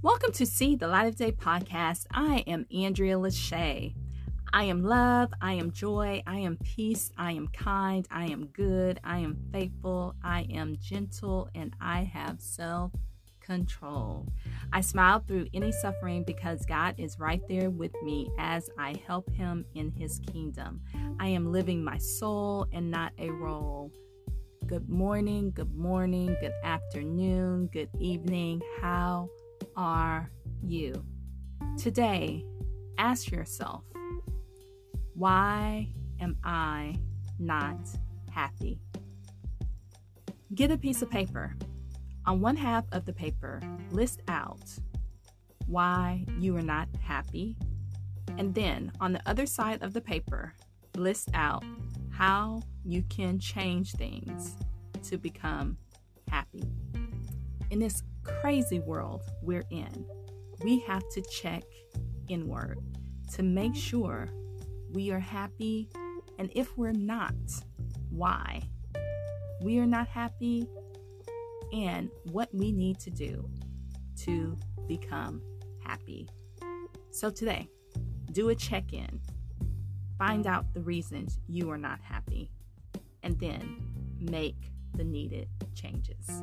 Welcome to See the Light of Day podcast. I am Andrea Lachey. I am love, I am joy, I am peace, I am kind, I am good, I am faithful, I am gentle, and I have self control. I smile through any suffering because God is right there with me as I help Him in His kingdom. I am living my soul and not a role. Good morning, good morning, good afternoon, good evening. How are you? Today, ask yourself, why am I not happy? Get a piece of paper. On one half of the paper, list out why you are not happy. And then on the other side of the paper, list out how you can change things to become happy. In this crazy world we're in, we have to check inward to make sure we are happy. And if we're not, why? We are not happy, and what we need to do to become happy. So, today, do a check in, find out the reasons you are not happy, and then make the needed changes.